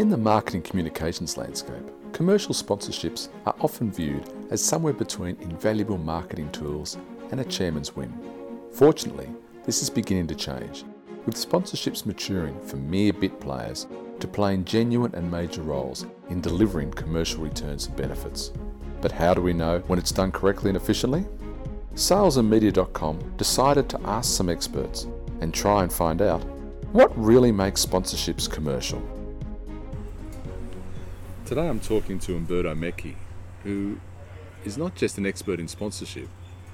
In the marketing communications landscape, commercial sponsorships are often viewed as somewhere between invaluable marketing tools and a chairman's whim. Fortunately, this is beginning to change, with sponsorships maturing from mere bit players to playing genuine and major roles in delivering commercial returns and benefits. But how do we know when it's done correctly and efficiently? Salesandmedia.com decided to ask some experts and try and find out what really makes sponsorships commercial. Today I'm talking to Umberto Mecchi, who is not just an expert in sponsorship,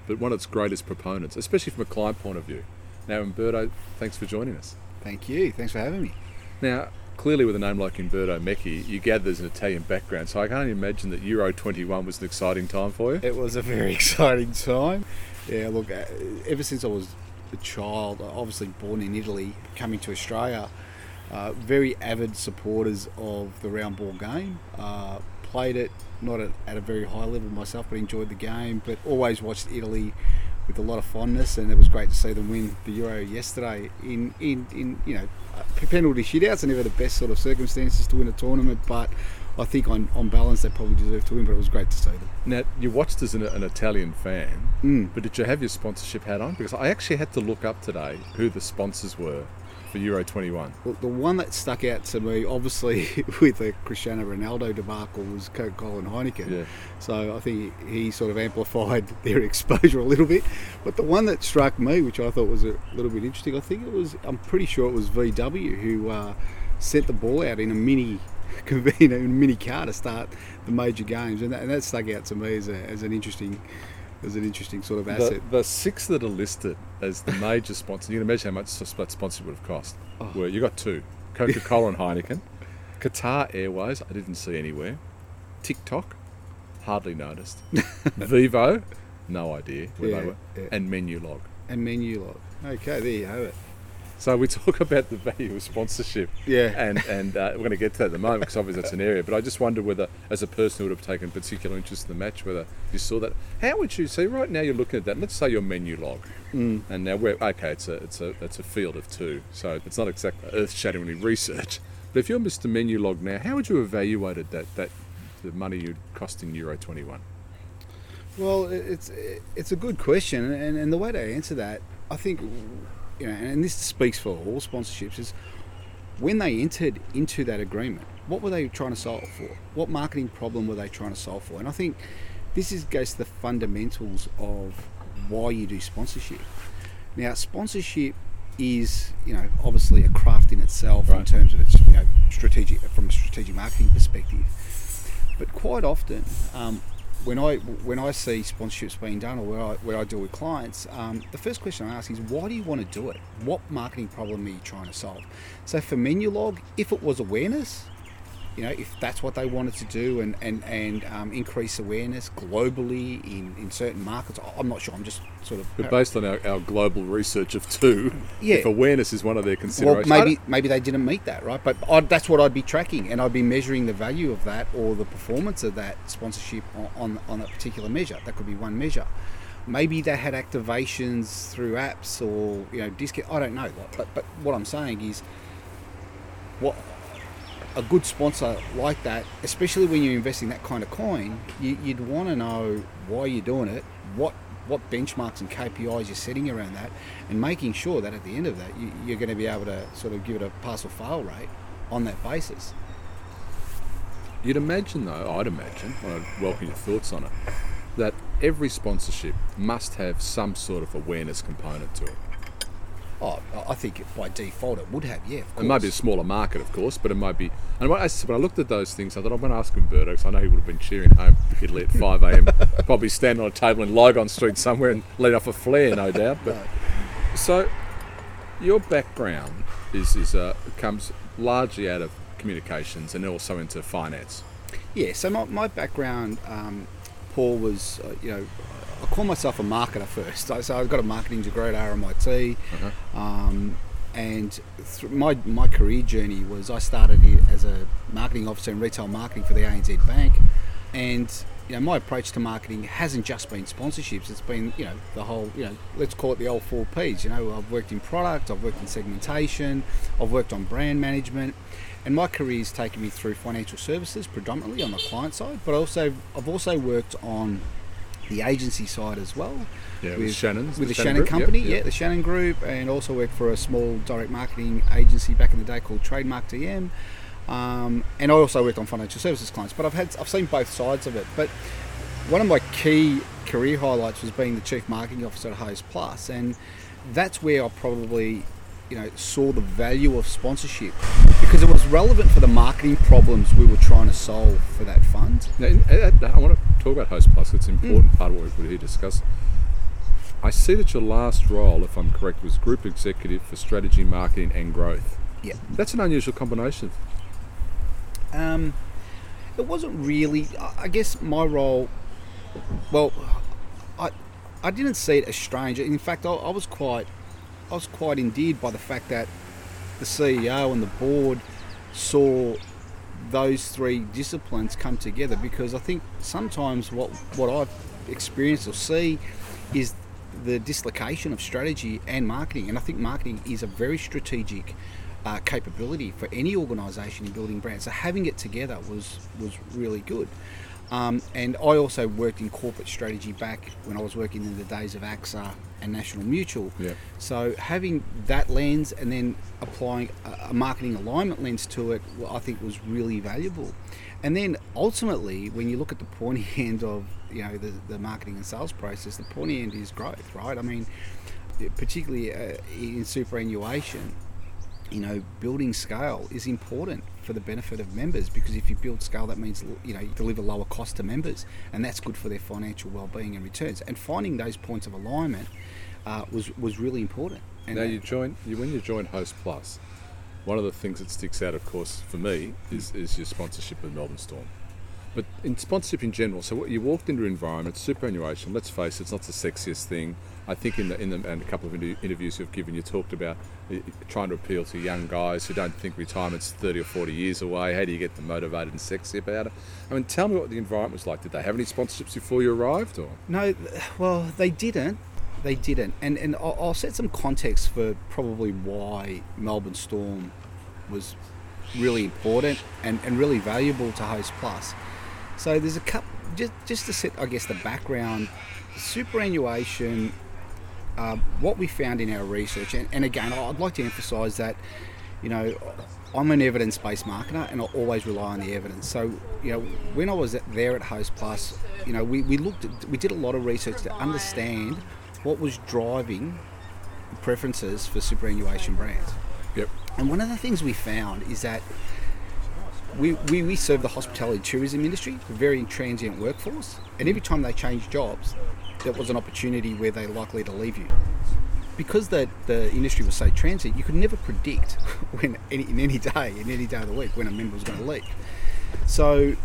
but one of its greatest proponents, especially from a client point of view. Now, Umberto, thanks for joining us. Thank you. Thanks for having me. Now, clearly with a name like Umberto Mecchi, you gather there's an Italian background, so I can't imagine that Euro 21 was an exciting time for you. It was a very exciting time. Yeah, look, uh, ever since I was a child, obviously born in Italy, coming to Australia, uh, very avid supporters of the round ball game. Uh, played it not at, at, a very high level myself, but enjoyed the game. But always watched Italy with a lot of fondness, and it was great to see them win the Euro yesterday in in, in you know penalty shootouts are never the best sort of circumstances to win a tournament, but I think on, on balance they probably deserve to win. But it was great to see them. Now you watched as an, an Italian fan, mm. but did you have your sponsorship hat on? Because I actually had to look up today who the sponsors were for Euro 21? Well, the one that stuck out to me, obviously, with the Cristiano Ronaldo debacle, was Coca-Cola and Heineken. Yeah. So I think he sort of amplified their exposure a little bit. But the one that struck me, which I thought was a little bit interesting, I think it was, I'm pretty sure it was VW who uh, sent the ball out in a mini convener, in a mini car to start the major games, and that, and that stuck out to me as, a, as an interesting as an interesting sort of asset. The, the, six that are listed as the major sponsors, you can imagine how much that sponsor would have cost. Oh. Were you got two, Coca Cola and Heineken, Qatar Airways. I didn't see anywhere. TikTok, hardly noticed. Vivo, no idea where yeah, they were, yeah. and Menulog. And Menulog. Okay, there you have it. So we talk about the value of sponsorship. Yeah. And and uh, we're going to get to that at the moment because obviously that's an area. But I just wonder whether, as a person who would have taken particular interest in the match, whether you saw that. How would you see right now? You're looking at that. Let's say your Menulog, mm. and now we're okay. It's a it's a it's a field of two, so it's not exactly earth-shatteringly research. But if you're Mr. Menu Log now, how would you evaluate that that the money you'd cost in Euro 21? Well, it's it's a good question, and, and the way to answer that, I think you know, and this speaks for all sponsorships, is when they entered into that agreement, what were they trying to solve for? What marketing problem were they trying to solve for? And I think this is goes to the fundamentals of why you do sponsorship. Now, sponsorship is, you know, obviously a craft in itself right. in terms of its, you know, strategic from a strategic marketing perspective. But quite often, um, when I when I see sponsorships being done or where I, where I deal with clients, um, the first question I ask is why do you want to do it? What marketing problem are you trying to solve? So for Menulog, if it was awareness, you know, if that's what they wanted to do and and and um, increase awareness globally in, in certain markets, I'm not sure. I'm just sort of. But based on our, our global research of two, yeah. if awareness is one of their considerations, well, maybe maybe they didn't meet that, right? But I'd, that's what I'd be tracking, and I'd be measuring the value of that or the performance of that sponsorship on on, on that particular measure. That could be one measure. Maybe they had activations through apps or you know discount. I don't know, but but what I'm saying is what a good sponsor like that, especially when you're investing that kind of coin, you, would want to know why you're doing it, what what benchmarks and KPIs you're setting around that, and making sure that at the end of that you, you're going to be able to sort of give it a pass or fail rate on that basis. You'd imagine, though, I'd imagine, I'd welcome your thoughts on it, that every sponsorship must have some sort of awareness component to it. Oh, I think by default it would have, yeah. It might be a smaller market, of course, but it might be. And when I, when I looked at those things, I thought I'm going to ask Umberto because I know he would have been cheering home Italy at 5 a.m. probably standing on a table in Lygon Street somewhere and letting off a flare, no doubt. But so your background is is uh, comes largely out of communications and also into finance. Yeah. So my, my background, um, Paul was uh, you know I call myself a marketer first. So I've got a marketing degree at RMIT. Uh-huh. Um, and my, my career journey was I started as a marketing officer in retail marketing for the ANZ Bank. And you know, my approach to marketing hasn't just been sponsorships. It's been, you know, the whole, you know, let's call it the old four Ps. You know, I've worked in product, I've worked in segmentation, I've worked on brand management, and my career's taken me through financial services predominantly on the client side, but also I've also worked on the agency side as well. Yeah, with, Shannon's with the, the Shannon, Shannon company, yep, yep. yeah, the Shannon Group, and also worked for a small direct marketing agency back in the day called Trademark DM. Um, and I also worked on financial services clients, but I've had I've seen both sides of it. But one of my key career highlights was being the chief marketing officer at Hostplus, Plus, and that's where I probably you know saw the value of sponsorship because it was relevant for the marketing problems we were trying to solve for that fund. Now, I want to talk about Hostplus. It's an important mm. part of what we're here to discuss. I see that your last role, if I'm correct, was group executive for strategy, marketing, and growth. Yeah, that's an unusual combination. Um, it wasn't really. I guess my role. Well, I I didn't see it as strange. In fact, I, I was quite I was quite endeared by the fact that the CEO and the board saw those three disciplines come together because I think sometimes what what I've experienced or see is the dislocation of strategy and marketing and I think marketing is a very strategic uh, capability for any organisation in building brands. So having it together was was really good. Um, and I also worked in corporate strategy back when I was working in the days of AXA and National Mutual. Yeah. So having that lens and then applying a, a marketing alignment lens to it, I think was really valuable. And then ultimately, when you look at the pointy end of you know the, the marketing and sales process, the pointy end is growth, right? I mean, particularly uh, in superannuation, you know, building scale is important for the benefit of members because if you build scale, that means you know you deliver lower cost to members, and that's good for their financial well-being and returns. And finding those points of alignment uh, was was really important. And now you join you when you join Host One of the things that sticks out, of course, for me is, is your sponsorship of Melbourne Storm. But in sponsorship in general, so you walked into an environment, superannuation. Let's face it, it's not the sexiest thing. I think in the in the and a couple of interviews you've given, you talked about uh, trying to appeal to young guys who don't think retirement's thirty or forty years away. How do you get them motivated and sexy about it? I mean, tell me what the environment was like. Did they have any sponsorships before you arrived, or no? Well, they didn't. They didn't, and and I'll, I'll set some context for probably why Melbourne Storm was really important and, and really valuable to Hostplus. So there's a couple, just, just to set, I guess, the background, superannuation, uh, what we found in our research, and, and again, I'd like to emphasise that, you know, I'm an evidence-based marketer, and I always rely on the evidence. So, you know, when I was there at Hostplus, you know, we, we looked, at, we did a lot of research to understand what was driving preferences for superannuation brands. Yep. And one of the things we found is that we, we, serve the hospitality tourism industry, a very transient workforce, and every time they change jobs, that was an opportunity where they're likely to leave you. Because the, the industry was so transient, you could never predict when in any day, in any day of the week, when a member was going to leave. So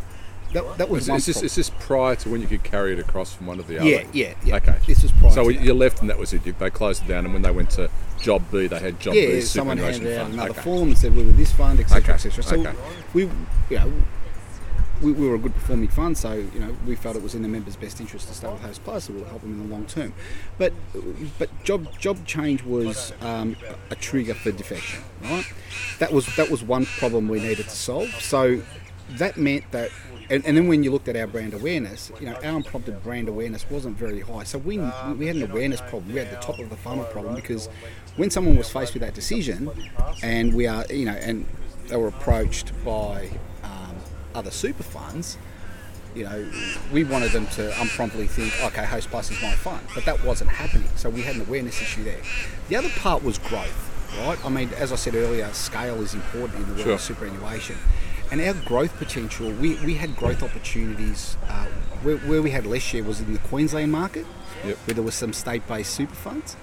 that, that was is, is, this, is this prior to when you could carry it across from one to the other? Yeah, yeah, yeah. Okay. This was prior. So you left, and that was it. They closed it down, and when they went to job B, they had job yeah, B. someone handed out another okay. form and said we were this fund, etc., okay. etc. So okay. we, you know, we, we, were a good performing fund, so you know we felt it was in the members' best interest to stay with Hostplus, so we'll help them in the long term. But but job job change was um, a trigger for defection, right? That was that was one problem we needed to solve. So that meant that and, and, then when you looked at our brand awareness, you know, our unprompted brand awareness wasn't very high. So we, we had an awareness problem. We had the top of the funnel problem because when someone was faced with that decision, and we are, you know, and they were approached by um, other super funds, you know, we wanted them to unpromptly think, okay, Hostplus is my fund, but that wasn't happening. So we had an awareness issue there. The other part was growth, right? I mean, as I said earlier, scale is important in the world sure. of superannuation and our growth potential, we, we had growth opportunities. Uh, where, where, we had less share was in the Queensland market, yep. where there was some state-based super funds,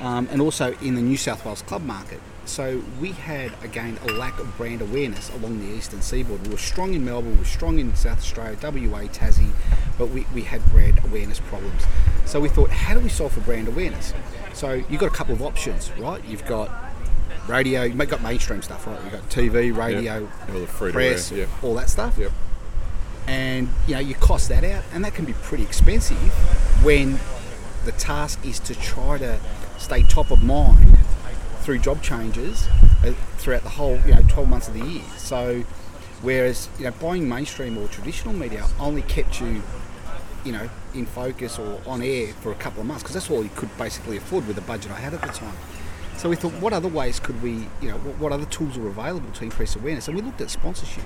um, and also in the New South Wales club market. So we had again a lack of brand awareness along the eastern seaboard. We were strong in Melbourne, we were strong in South Australia, WA, Tassie, but we, we had brand awareness problems. So we thought, how do we solve for brand awareness? So you've got a couple of options, right? You've got radio. You've got mainstream stuff, right? You've got TV, radio, yep. press, yep. all that stuff. Yep. and you know you cost that out, and that can be pretty expensive when the task is to try to stay top of mind through job changes uh, throughout the whole you know 12 months of the year. So whereas you know buying mainstream or traditional media only kept you you know in focus or on air for a couple of months because that's all you could basically afford with the budget I had at the time. So we thought, what other ways could we, you know, what, what other tools were available to increase awareness? And we looked at sponsorship.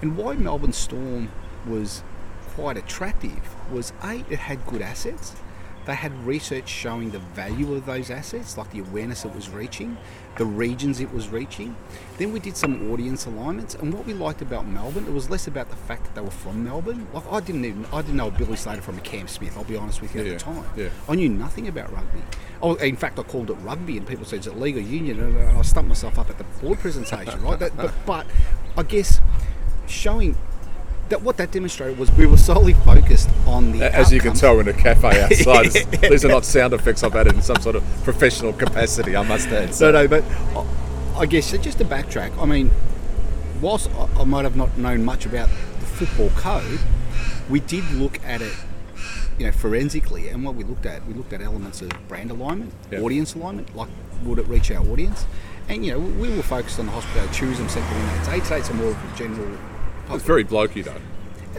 And why Melbourne Storm was quite attractive was A, it had good assets. They had research showing the value of those assets, like the awareness it was reaching, the regions it was reaching. Then we did some audience alignments, and what we liked about Melbourne, it was less about the fact that they were from Melbourne. Like I didn't even, I didn't know Billy Slater from a Cam Smith. I'll be honest with you Yeah, at the time. yeah. I knew nothing about rugby. Oh, in fact, I called it rugby, and people said it's a league or union, and I stumped myself up at the board presentation, right? That, but, but I guess showing that what that demonstrated was we were solely focused on the As you can tell, we're in a cafe outside. These are not sound effects I've added in some sort of professional capacity, I must add. No, no, but I- guess so just to backtrack, I mean, whilst I- might have not known much about the football code, we did look at it, you know, forensically. And what we looked at, we looked at elements of brand alignment, Yeah. audience alignment, like would it reach our audience? And you know, we were focused on the hospital tourism sector in that day. Today, it's a more of a general. It's very blokey, though.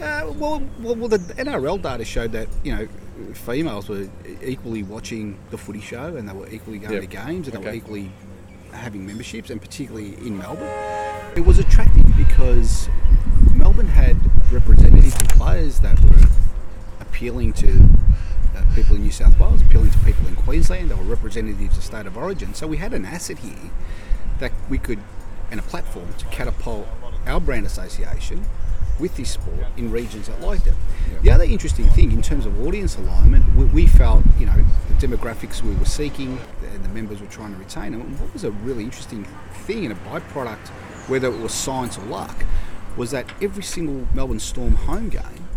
Uh, well, well, well, the NRL data showed that you know females were equally watching the footy show, and they were equally going Yep. to games, and they were equally having memberships, and particularly in Melbourne. It was attractive because Melbourne had representatives and players that were appealing to uh, people in New South Wales, appealing to people in Queensland. They were representatives of state of origin. So we had an asset here that we could, and a platform to catapult our brand association with this sport in regions that liked it. The other interesting thing in terms of audience alignment, we, we felt, you know, the demographics we were seeking and the members were trying to retain. And what was a really interesting thing and a byproduct, whether it was science or luck, was that every single Melbourne Storm home game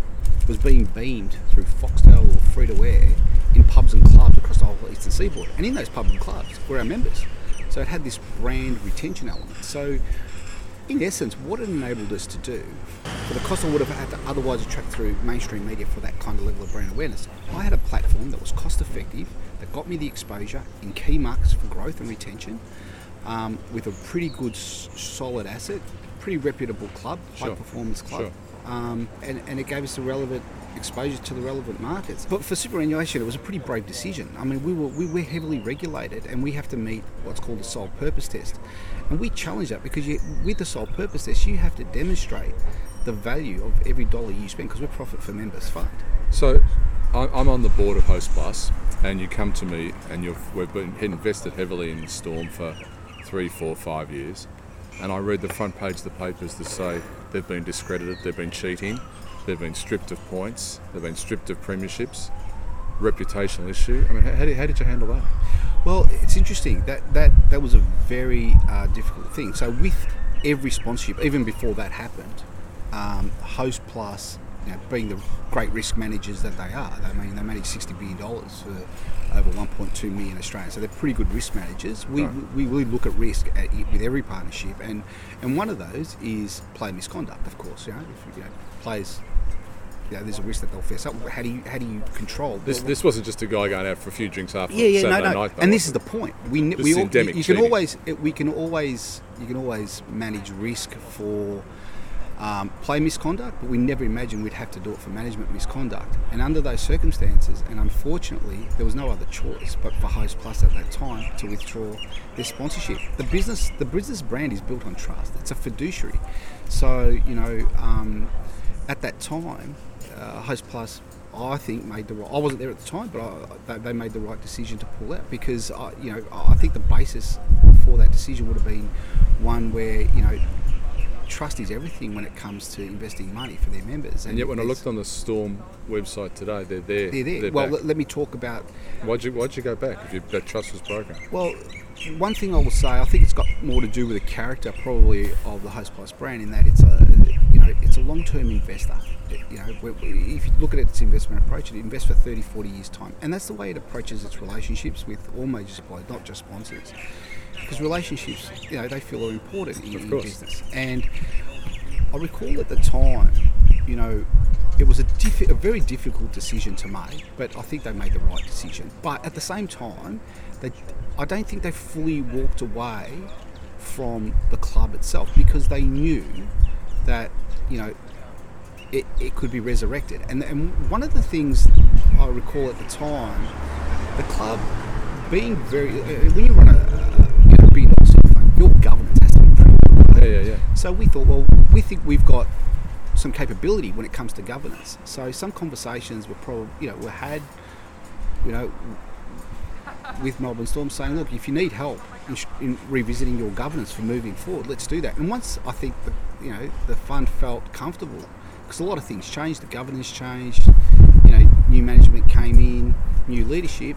was being beamed through Foxtel or free to air in pubs and clubs across the whole eastern seaboard. And in those pubs and clubs were our members. So it had this brand retention element. So in essence, what it enabled us to do, for the cost I would have had to otherwise attract through mainstream media for that kind of level of brand awareness, I had a platform that was cost effective, that got me the exposure in key markets for growth and retention, um, with a pretty good, s- solid asset, pretty reputable club, high Sure, performance club, sure. um, and, and it gave us the relevant exposure to the relevant markets. But for superannuation, it was a pretty brave decision. I mean, we were we were heavily regulated, and we have to meet what's called the sole purpose test, and we challenge that because you, with the sole purpose test, you have to demonstrate the value of every dollar you spend because we're profit for members fund. So, I'm on the board of Host Plus, and you come to me, and you've we've been invested heavily in Storm for three, four, five years, and I read the front page of the papers that say they've been discredited, they've been cheating, they've been stripped of points, they've been stripped of premierships, reputational issue. I mean, how, how did you handle that? Well, it's interesting that that that was a very uh, difficult thing. So with every sponsorship, even before that happened, um, Host Plus, you know, being the great risk managers that they are, I mean, they manage sixty billion dollars for over one point two million Australians. So they're pretty good risk managers. We, Right. we really look at risk at, with every partnership, and and one of those is player misconduct. Of course, you know, if you know players. You know, there's a risk that they'll fess up. How do you how do you control This, Well, this wasn't just a guy going out for a few drinks after yeah, yeah, Saturday no, no. night. though, and this is the point. We, This we all, you, you can always it- we can always you can always manage risk for um, play misconduct, but we never imagined we'd have to do it for management misconduct. And under those circumstances, and unfortunately, there was no other choice but for Host Plus at that time to withdraw their sponsorship. The business, the business brand is built on trust. It's a fiduciary. So you know, um, at that time, uh, Host Plus. I think made the right. I wasn't there at the time, but I, they, they made the right decision to pull out because I, you know I think the basis for that decision would have been one where you know trust is everything when it comes to investing money for their members. And yet, when I looked on the Storm website today, they're there. they're there. They're well, back. let me talk about. why'd you Why'd you go back if you, that trust was broken? Well, one thing I will say, I think it's got more to do with the character, probably, of the Host Plus brand, in that it's a, you know, it's a long-term investor. You know, if you look at its investment approach, it invests for 30, 40 years' time, and that's the way it approaches its relationships with all major suppliers, not just sponsors. Because relationships, you know, they feel are important in, in business. And I recall at the time, you know, it was a, a very difficult decision to make, but I think they made the right decision. But at the same time, they, I don't think they fully walked away from the club itself because they knew that, you know, it, it could be resurrected. And, and one of the things I recall at the time, the club being very, uh, when you run a, uh, you know, big fund, your governance has to be pretty good. Yeah, yeah, yeah. So we thought, well, we think we've got some capability when it comes to governance. So some conversations were probably, you know, were had, you know, with Melbourne Storm saying, look, if you need help in, in revisiting your governance for moving forward, let's do that. And once I think the, you know, the fund felt comfortable, because a lot of things changed, the governance changed, you know, new management came in, new leadership.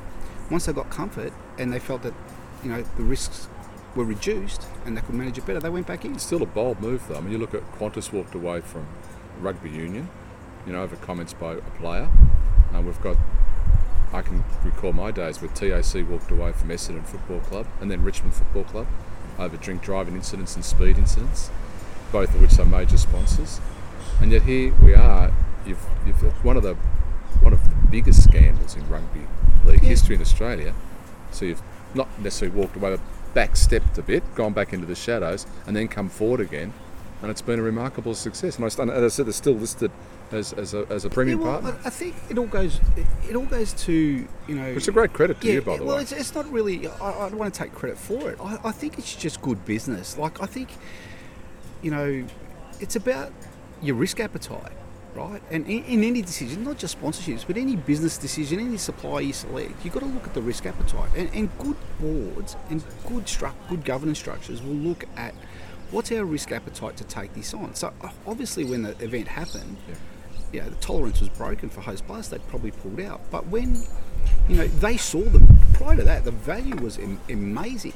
Once they got comfort and they felt that, you know, the risks were reduced and they could manage it better, they went back in. It's still a bold move, though. I mean, you look at Qantas walked away from rugby union, you know, over comments by a player. And we've got, I can recall my days where TAC walked away from Essendon Football Club and then Richmond Football Club over drink driving incidents and speed incidents, both of which are major sponsors. And yet here we are. You've, you've one of the one of the biggest scandals in rugby league Yeah. history in Australia. So you've not necessarily walked away, but backstepped a bit, gone back into the shadows, and then come forward again. And it's been a remarkable success. And I and as I said, it's still listed as, as, a, as a Yeah, premium well, partner. I think it all goes. It all goes to you know. It's a great credit to yeah, you, by the well, way. Well, it's, it's not really. I, I don't want to take credit for it. I, I think it's just good business. Like I think, you know, it's about your risk appetite, right? And in, in any decision, not just sponsorships, but any business decision, any supplier you select, you've got to look at the risk appetite. And, and good boards and good stru- good governance structures will look at what's our risk appetite to take this on. So obviously, when the event happened, Yeah. You know, the tolerance was broken for Host Plus, they'd probably pulled out. But when, you know, they saw them, prior to that, the value was Im- amazing.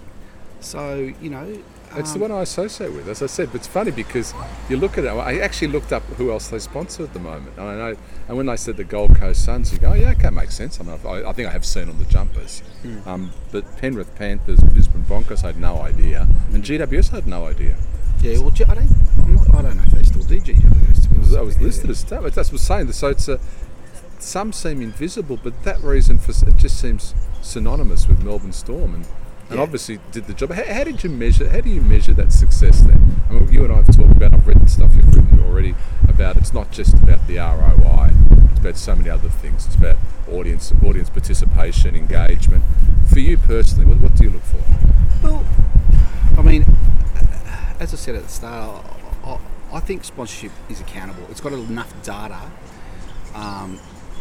So, you know. It's the um, one I associate with, as I said. But it's funny because you look at it. I actually looked up who else they sponsor at the moment, and I know. And when they said the Gold Coast Suns, you go, oh, "Yeah, okay, makes sense." I mean, I, I think I have seen on the jumpers. Hmm. Um, but Penrith Panthers, Brisbane Broncos, I had no idea, and GWS had no idea. Yeah, well, I don't, I'm not, I don't know if they still do GWS. To be It was, I was listed as that. That's what I was saying. So it's a, some seem invisible, but that reason for it just seems synonymous with Melbourne Storm, and, and Yeah. obviously did the job. How, how did you measure? How do you measure that success then? I mean, you and I have talked about. I've read stuff you've written already about. It's not just about the ROI. It's about so many other things. It's about audience, audience participation, engagement. For you personally, what, what do you look for? Well, I mean, as I said at the start, I, I, I think sponsorship is accountable. It's got enough data um,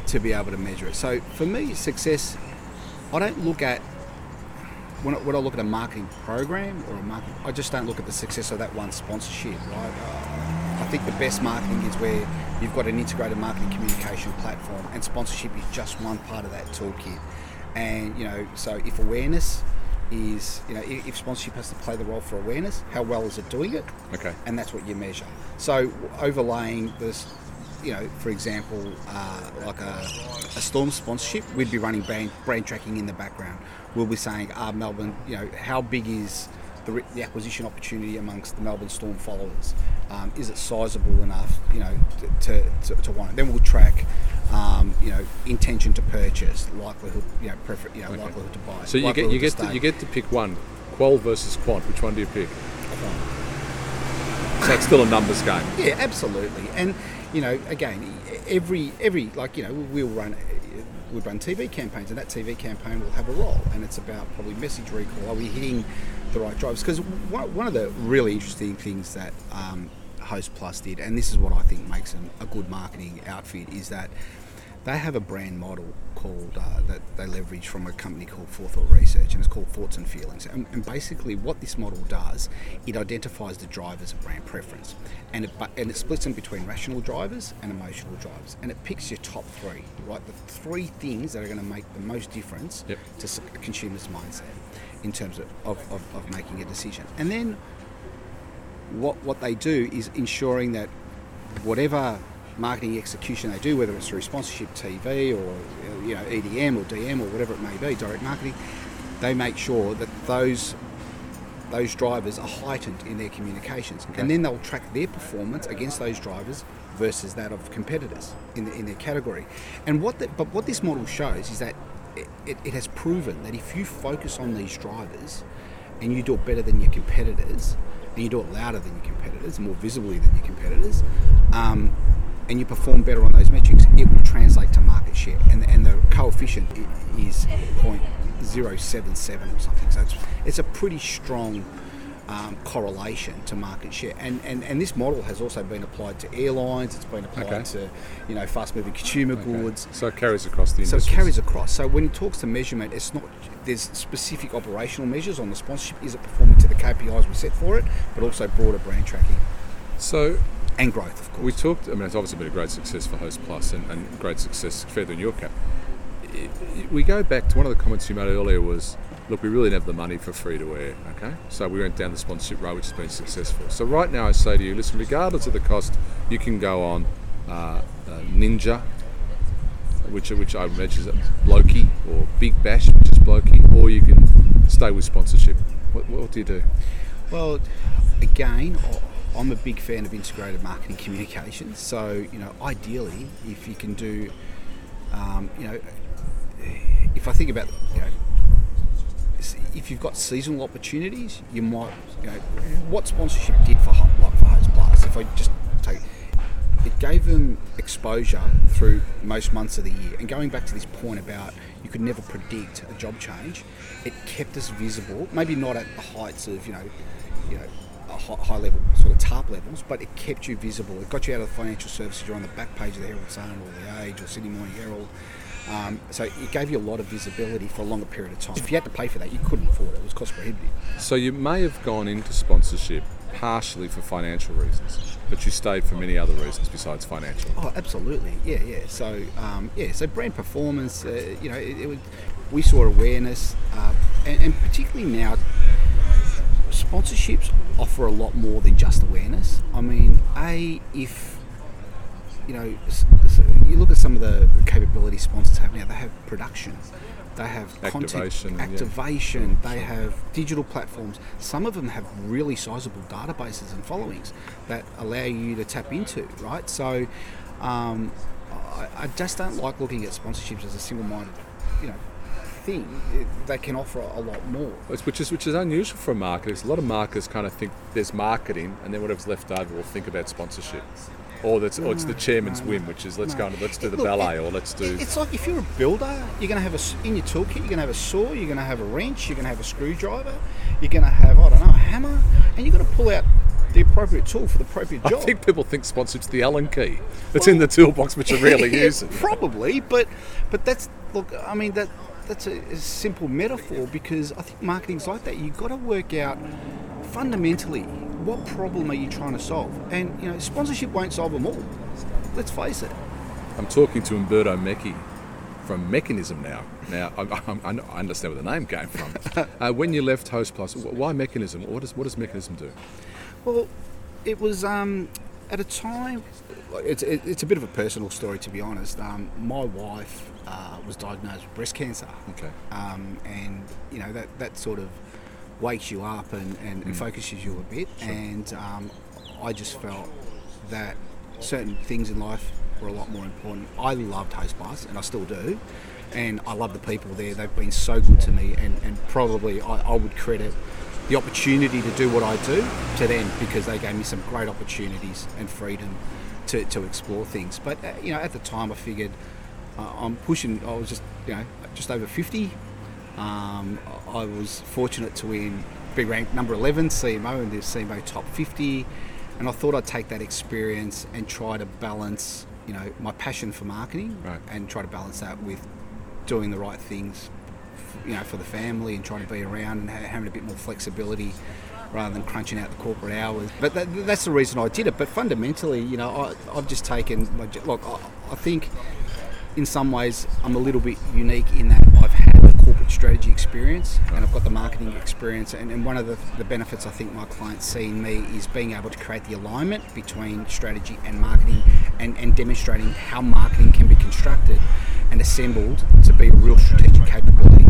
to be able to measure it. So for me, success, I don't look at when I, when I look at a marketing program or a marketing, I just don't look at the success of that one sponsorship. Right? I think the best marketing is where you've got an integrated marketing communication platform, and sponsorship is just one part of that toolkit. And you know, so if awareness is, you know, if sponsorship has to play the role for awareness, how well is it doing it? Okay. and that's what you measure. So overlaying this, you know, for example, uh, like a, a Storm sponsorship, we'd be running brand, brand tracking in the background. We'll be saying, ah, Melbourne, you know, how big is the, the acquisition opportunity amongst the Melbourne Storm followers? Um, is it sizable enough, you know, to, to, to want it? Then we'll track, um, you know, intention to purchase, likelihood, you know, prefer, you know, Okay. likelihood to buy. So you get you get to, you get to pick one. Qual versus quant. Which one do you pick? So it's still a numbers game. Yeah, absolutely. And you know, again, every every like you know, we'll run we'll run TV campaigns, and that TV campaign will have a role, and it's about probably message recall. Are we hitting the right drives? Because one, one of the really interesting things that um, Host Plus did, and this is what I think makes them a good marketing outfit, is that they have a brand model called uh, that they leverage from a company called Forethought Research, and it's called Thoughts and Feelings. And, and basically, what this model does, it identifies the drivers of brand preference, and it, and it splits them between rational drivers and emotional drivers, and it picks your top three, right? The three things that are going to make the most difference Yep. to a consumer's mindset in terms of, of, of, of making a decision, and then what what they do is ensuring that whatever marketing execution they do, whether it's through sponsorship TV or you know EDM or DM or whatever it may be, direct marketing, they make sure that those those drivers are heightened in their communications, Okay. and then they'll track their performance against those drivers versus that of competitors in, the, in their category. And what the, but what this model shows is that it, it, it has proven that if you focus on these drivers and you do it better than your competitors, and you do it louder than your competitors, more visibly than your competitors, um, and you perform better on those metrics, it will translate to market share. And, and the coefficient is 0.077 or something. So it's, it's a pretty strong um, correlation to market share. And, and and this model has also been applied to airlines. It's been applied Okay. to you know fast moving consumer goods. So it carries across the industry. So it carries across. So when it talks to measurement, it's not there's specific operational measures on the sponsorship. Is it performing to the KPIs we set for it, but also broader brand tracking So and growth, of course. we talked. I mean, it's obviously been a great success for Host Plus and, and great success further in your cap. We go back to one of the comments you made earlier was, look, we really didn't have the money for free to air. Okay, so we went down the sponsorship road, which has been successful. So right now, I say to you, listen, regardless of the cost, you can go on uh, uh, Ninja, which which I imagine is Blokey, or Big Bash, which is Blokey, or you can stay with sponsorship. What, what do you do? Well, again, I'm a big fan of integrated marketing communications. So, you know, ideally, if you can do, um, you know, if I think about, you know, if you've got seasonal opportunities, you might, you know, what sponsorship did for Hot like for Host Plus. If I just take, it gave them exposure through most months of the year. And going back to this point about you could never predict a job change, it kept us visible. Maybe not at the heights of you know, you know, high level sort of TARP levels, but it kept you visible. It got you out of the financial services. You're on the back page of the Herald Sun or the Age or Sydney Morning Herald. Um, so it gave you a lot of visibility for a longer period of time. If you had to pay for that, you couldn't afford it. It was cost prohibitive. So you may have gone into sponsorship partially for financial reasons, but you stayed for many other reasons besides financial. Oh, absolutely. Yeah, yeah. So, um, yeah. So brand performance. Uh, you know, it, it would, we saw awareness, uh, and, and particularly now, sponsorships offer a lot more than just awareness. I mean, a if you know, so you look at some of the capability sponsors have now. They have production. They have Activation, content yeah. activation. They have digital platforms. Some of them have really sizable databases and followings that allow you to tap into. Right. So, um, I, I just don't like looking at sponsorships as a single-minded, you know, thing. It- They can offer a lot more. Which is which is unusual for marketers. A lot of marketers kind of think there's marketing, and then whatever's left over, will think about sponsorship, or that's or it's the chairman's whim, which is let's go and let's do the Look, ballet, it- or let's do. It's like if you're a builder, you're going to have a in your toolkit. You're going to have a saw. You're going to have a wrench. You're going to have a screwdriver. You're going to have I don't know a hammer, and you're going to pull out the appropriate tool for the appropriate job. I think people think sponsored's the Allen key that's in the toolbox, which are rarely Yeah, using. Probably, but but that's look. I mean that that's a, a simple metaphor because I think marketing's like that. You've got to work out fundamentally what problem are you trying to solve, and you know sponsorship won't solve them all. Let's face it. I'm talking to Umberto Mecchi from Mecchanism now. Now I, I, I understand where the name came from. uh, when you left Host Plus, why Mecchanism? What does what does Mecchanism do? Well, it was um, at a time. It's it, it's a bit of a personal story, to be honest. Um, my wife uh, was diagnosed with breast cancer, Okay. um, and you know that that sort of wakes you up and, and, and focuses you a bit. And um, I just felt that certain things in life were a lot more important. I loved Host Plus, and I still do. And I love the people there. They've been so good to me, and, and probably I, I would credit the opportunity to do what I do to them because they gave me some great opportunities and freedom to, to explore things. But uh, you know, at the time, I figured I'm pushing. I was just you know just over 50. Um, I was fortunate to win, be ranked number 11 CMO in the CMO top 50, and I thought I'd take that experience and try to balance, you know, my passion for marketing Right. and try to balance that with doing the right things, you know, for the family and trying to be around and having a bit more flexibility rather than crunching out the corporate hours. But that, that's the reason I did it. But fundamentally, you know, I, I've just taken, my look, I, I think in some ways I'm a little bit unique in that I've had the corporate strategy experience and I've got the marketing experience and, and one of the, the benefits I think my clients see in me is being able to create the alignment between strategy and marketing and, and demonstrating how marketing can be constructed and assembled to be a real strategic capability.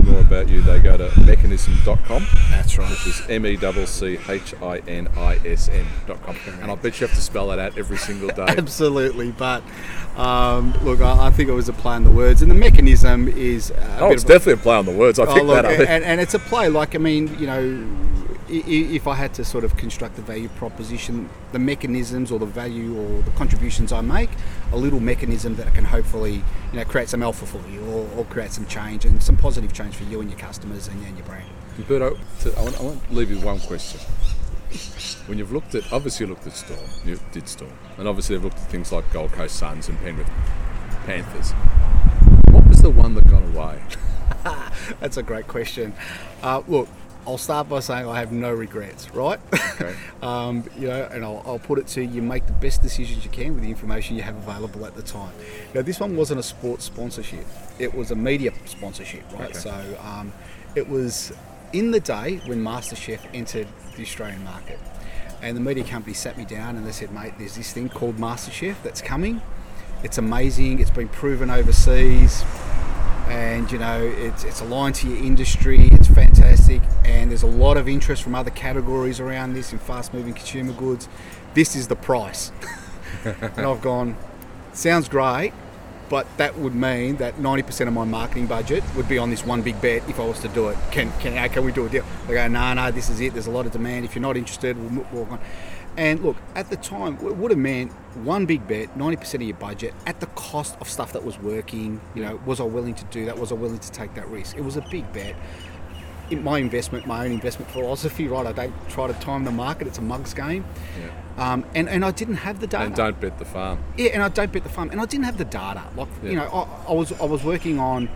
And if people want to learn learn more about you, they go to mecchanism.com. That's right. Which is M E C C H I N I S M.com. And I bet you have to spell that out every single day. Absolutely, but um, look, I, I, think it was a play on the words, and the mechanism is. oh, it's definitely a play on the words. I think oh, that up. And, and it's a play. Like I mean, you know, if I had to sort of construct the value proposition, the mechanisms or the value or the contributions I make, a little mechanism that can hopefully you know create some alpha for you or, or create some change and some positive change for you and your customers and, and your brand. But I, want, I want to leave you one question. When you've looked at, obviously you looked at Storm, you did Storm, and obviously you've looked at things like Gold Coast Suns and Penrith Panthers. What was the one that got away? That's a great question. Uh, look, I'll start by saying I have no regrets, right? Okay. um, you know, and I'll, I'll, put it to you: make the best decisions you can with the information you have available at the time. Now, this one wasn't a sports sponsorship; it was a media sponsorship, right? Okay. So, um, it was in the day when MasterChef entered the Australian market, and the media company sat me down and they said, "Mate, there's this thing called MasterChef that's coming. It's amazing. It's been proven overseas." and you know it's, it's aligned to your industry fantastic and there's a lot of interest from other categories around this in fast moving consumer goods this is the price and i've gone sounds great but that would mean that 90% of my marketing budget would be on this one big bet if I was to do it. Can can, can we do a deal? They go, no, no, this is it. There's a lot of demand. If you're not interested, we'll walk on. And look, at the time, it would have meant one big bet, 90% of your budget, at the cost of stuff that was working. You know, was I willing to do that? Was I willing to take that risk? It was a big bet. In my investment, my own investment philosophy, right? I don't try to time the market. It's a mugs game. Yeah. Um, and, and I didn't have the data. And don't bet the farm. Yeah, and I don't bet the farm. And I didn't have the data. Like, yeah. you know, I, I was I was working on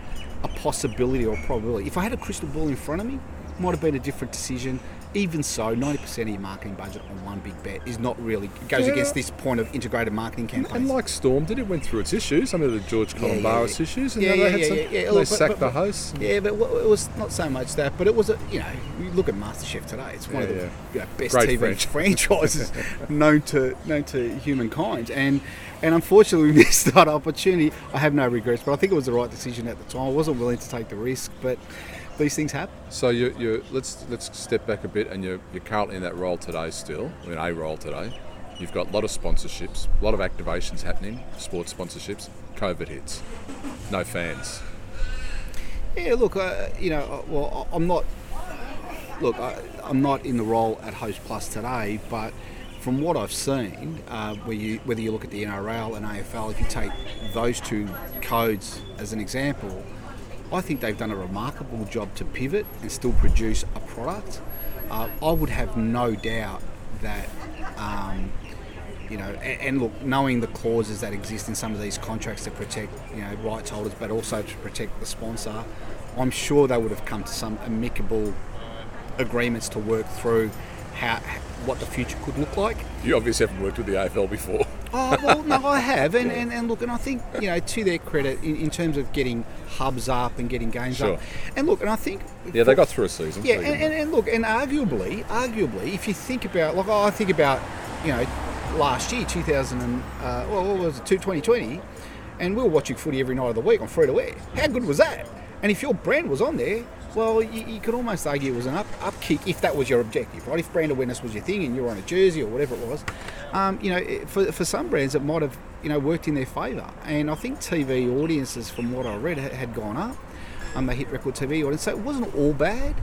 a possibility or a probability. If I had a crystal ball in front of me, might have been a different decision even so, 90% of your marketing budget on one big bet is not really, it goes yeah. against this point of integrated marketing campaigns. And like Storm did, it went through its issues, some of the George Calombaris yeah, yeah, issues, and yeah, they had some, yeah, they sacked but, the host. Yeah, but it was not so much that, but it was, a, you know, you look at MasterChef today, it's one of the you know, best Great TV franchises known to known to humankind. And and unfortunately, we missed that opportunity. I have no regrets, but I think it was the right decision at the time. I wasn't willing to take the risk, but these things happen. So you you let's let's step back a bit, and you're you're currently in that role today still, in a role today. You've got a lot of sponsorships, a lot of activations happening, sports sponsorships. COVID hits, no fans. Yeah, look, uh, you know, uh, well, I'm not. Look, I, am not in the role at Host Plus today, but from what I've seen, uh, where you, whether you look at the NRL and AFL, if you take those two codes as an example, I think they've done a remarkable job to pivot and still produce a product. Uh, I would have no doubt that, um, you know, and, and, look, knowing the clauses that exist in some of these contracts to protect, you know, rights holders, but also to protect the sponsor, I'm sure they would have come to some amicable agreements to work through how what the future could look like. You obviously haven't worked with the AFL before. oh well, no, I have, and, and, and look, and I think you know to their credit in, in terms of getting hubs up and getting games sure. up, and look, and I think yeah, they got through a season. Yeah, and, and, and, look, and arguably, arguably, if you think about like I think about you know last year, 2000 and uh, well, what was it, 2020, and we were watching footy every night of the week on free to air. How good was that? And if your brand was on there, well, you, you, could almost argue it was an up, up kick if that was your objective, right? If brand awareness was your thing and you were on a jersey or whatever it was, um, you know, for, for some brands it might have you know worked in their favour. And I think TV audiences, from what I read, had gone up. Um, they hit record TV audience, so it wasn't all bad.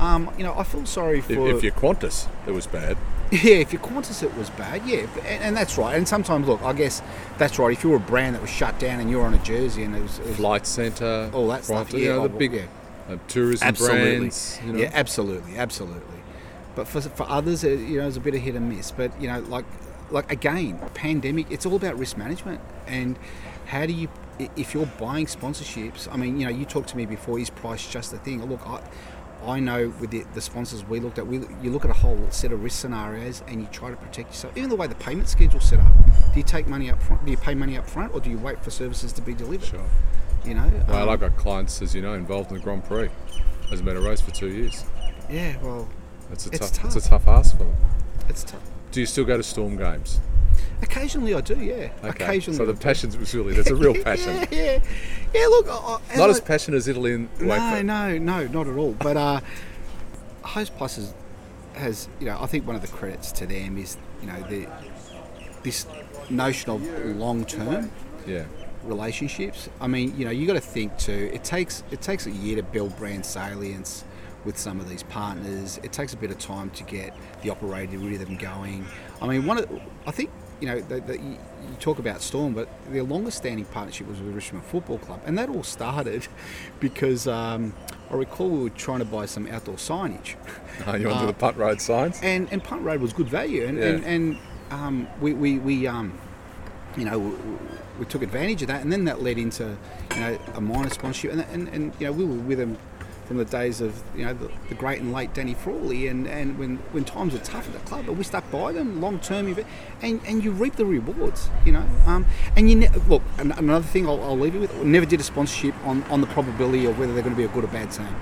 Um, you know, I feel sorry for if, if your Qantas it was bad. Yeah, if your Qantas it was bad, yeah, and, and, that's right. And sometimes, look, I guess that's right. If you were a brand that was shut down and you were on a jersey and it was, it was Flight Centre, all that Qantas, stuff, yeah, you know, the big yeah uh, tourism absolutely. brands. You know? Yeah, absolutely, absolutely. But for, for others, you know, it's a bit of hit and miss. But you know, like like again, pandemic, it's all about risk management and how do you if you're buying sponsorships. I mean, you know, you talked to me before. Is price just a thing? Look, I. I know with the, the, sponsors we looked at, we, you look at a whole set of risk scenarios and you try to protect yourself. Even the way the payment schedule's set up. Do you take money up front? Do you pay money up front, or do you wait for services to be delivered? Sure. You know. Well, um, I've got clients, as you know, involved in the Grand Prix. Hasn't been a race for two years. Yeah, well, it's a it's tough, tough. It's a tough ask for them. It's tough. Do you still go to Storm games? Occasionally, I do. Yeah. Okay. Occasionally. So the passion was really that's a real passion. yeah, yeah, yeah. Look, I, I- Not I- as passionate as Italy and no, Wakefield. no, no, not at all. But uh, Host Plus has, has, you know, I think one of the credits to them is, you know, the this notion of long term Yeah. Relationships. I mean, you know, you got to think too. It takes it takes a year to build brand salience with some of these partners. It takes a bit of time to get the operating rhythm going. I mean, one of I think you know the, the, you, you talk about Storm, but their longest standing partnership was with Richmond Football Club, and that all started because um, I recall we were trying to buy some outdoor signage. Oh, you onto Uh, the punt road signs? and and Punt Road was good value, and Yeah. and, and um, we we, we um, you know. We, took advantage of that, and then that led into, you know, a minor sponsorship, and, and, and you know, we were with them from the days of, you know, the, the great and late Danny Frawley, and, and when, when times were tough at the club, but we stuck by them long term, and, and you reap the rewards, you know. Um, and you ne- look, an- another thing I'll, I'll leave you with: never did a sponsorship on, on the probability of whether they're going to be a good or bad team.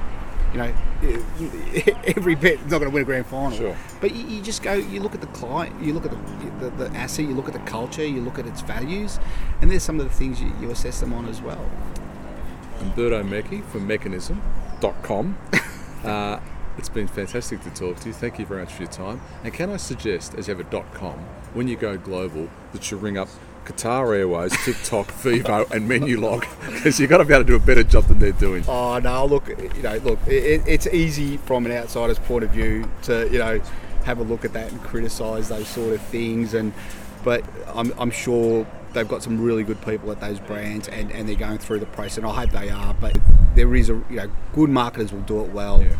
You know, every bet is not going to win a grand final. Sure. But you, you just go, you look at the client, you look at the, the, the asset, you look at the culture, you look at its values, and there's some of the things you, you assess them on as well. Umberto Mecchi from mecchanism.com. uh, it's been fantastic to talk to you. Thank you very much for your time. And can I suggest, as you have a .com, when you go global, that you ring up Qatar Airways, TikTok, Vivo, and Menulog, because you've got to be able to do a better job than they're doing. Oh no! Look, you know, look, it, it's easy from an outsider's point of view to you know have a look at that and criticise those sort of things, and but I'm, I'm sure they've got some really good people at those brands, and, and they're going through the process, and I hope they are. But there is a you know good marketers will do it well, Yeah.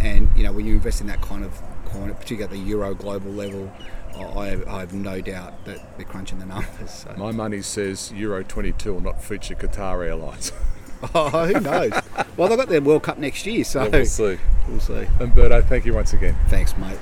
and you know when you invest in that kind of coin, particularly at the Euro global level. I have, I have no doubt that they're crunching the numbers. So. My money says Euro 22 will not feature Qatar Airlines. Oh, who knows? well, they've got their World Cup next year, so we'll see. we'll see. Umberto, thank you once again. Thanks, mate.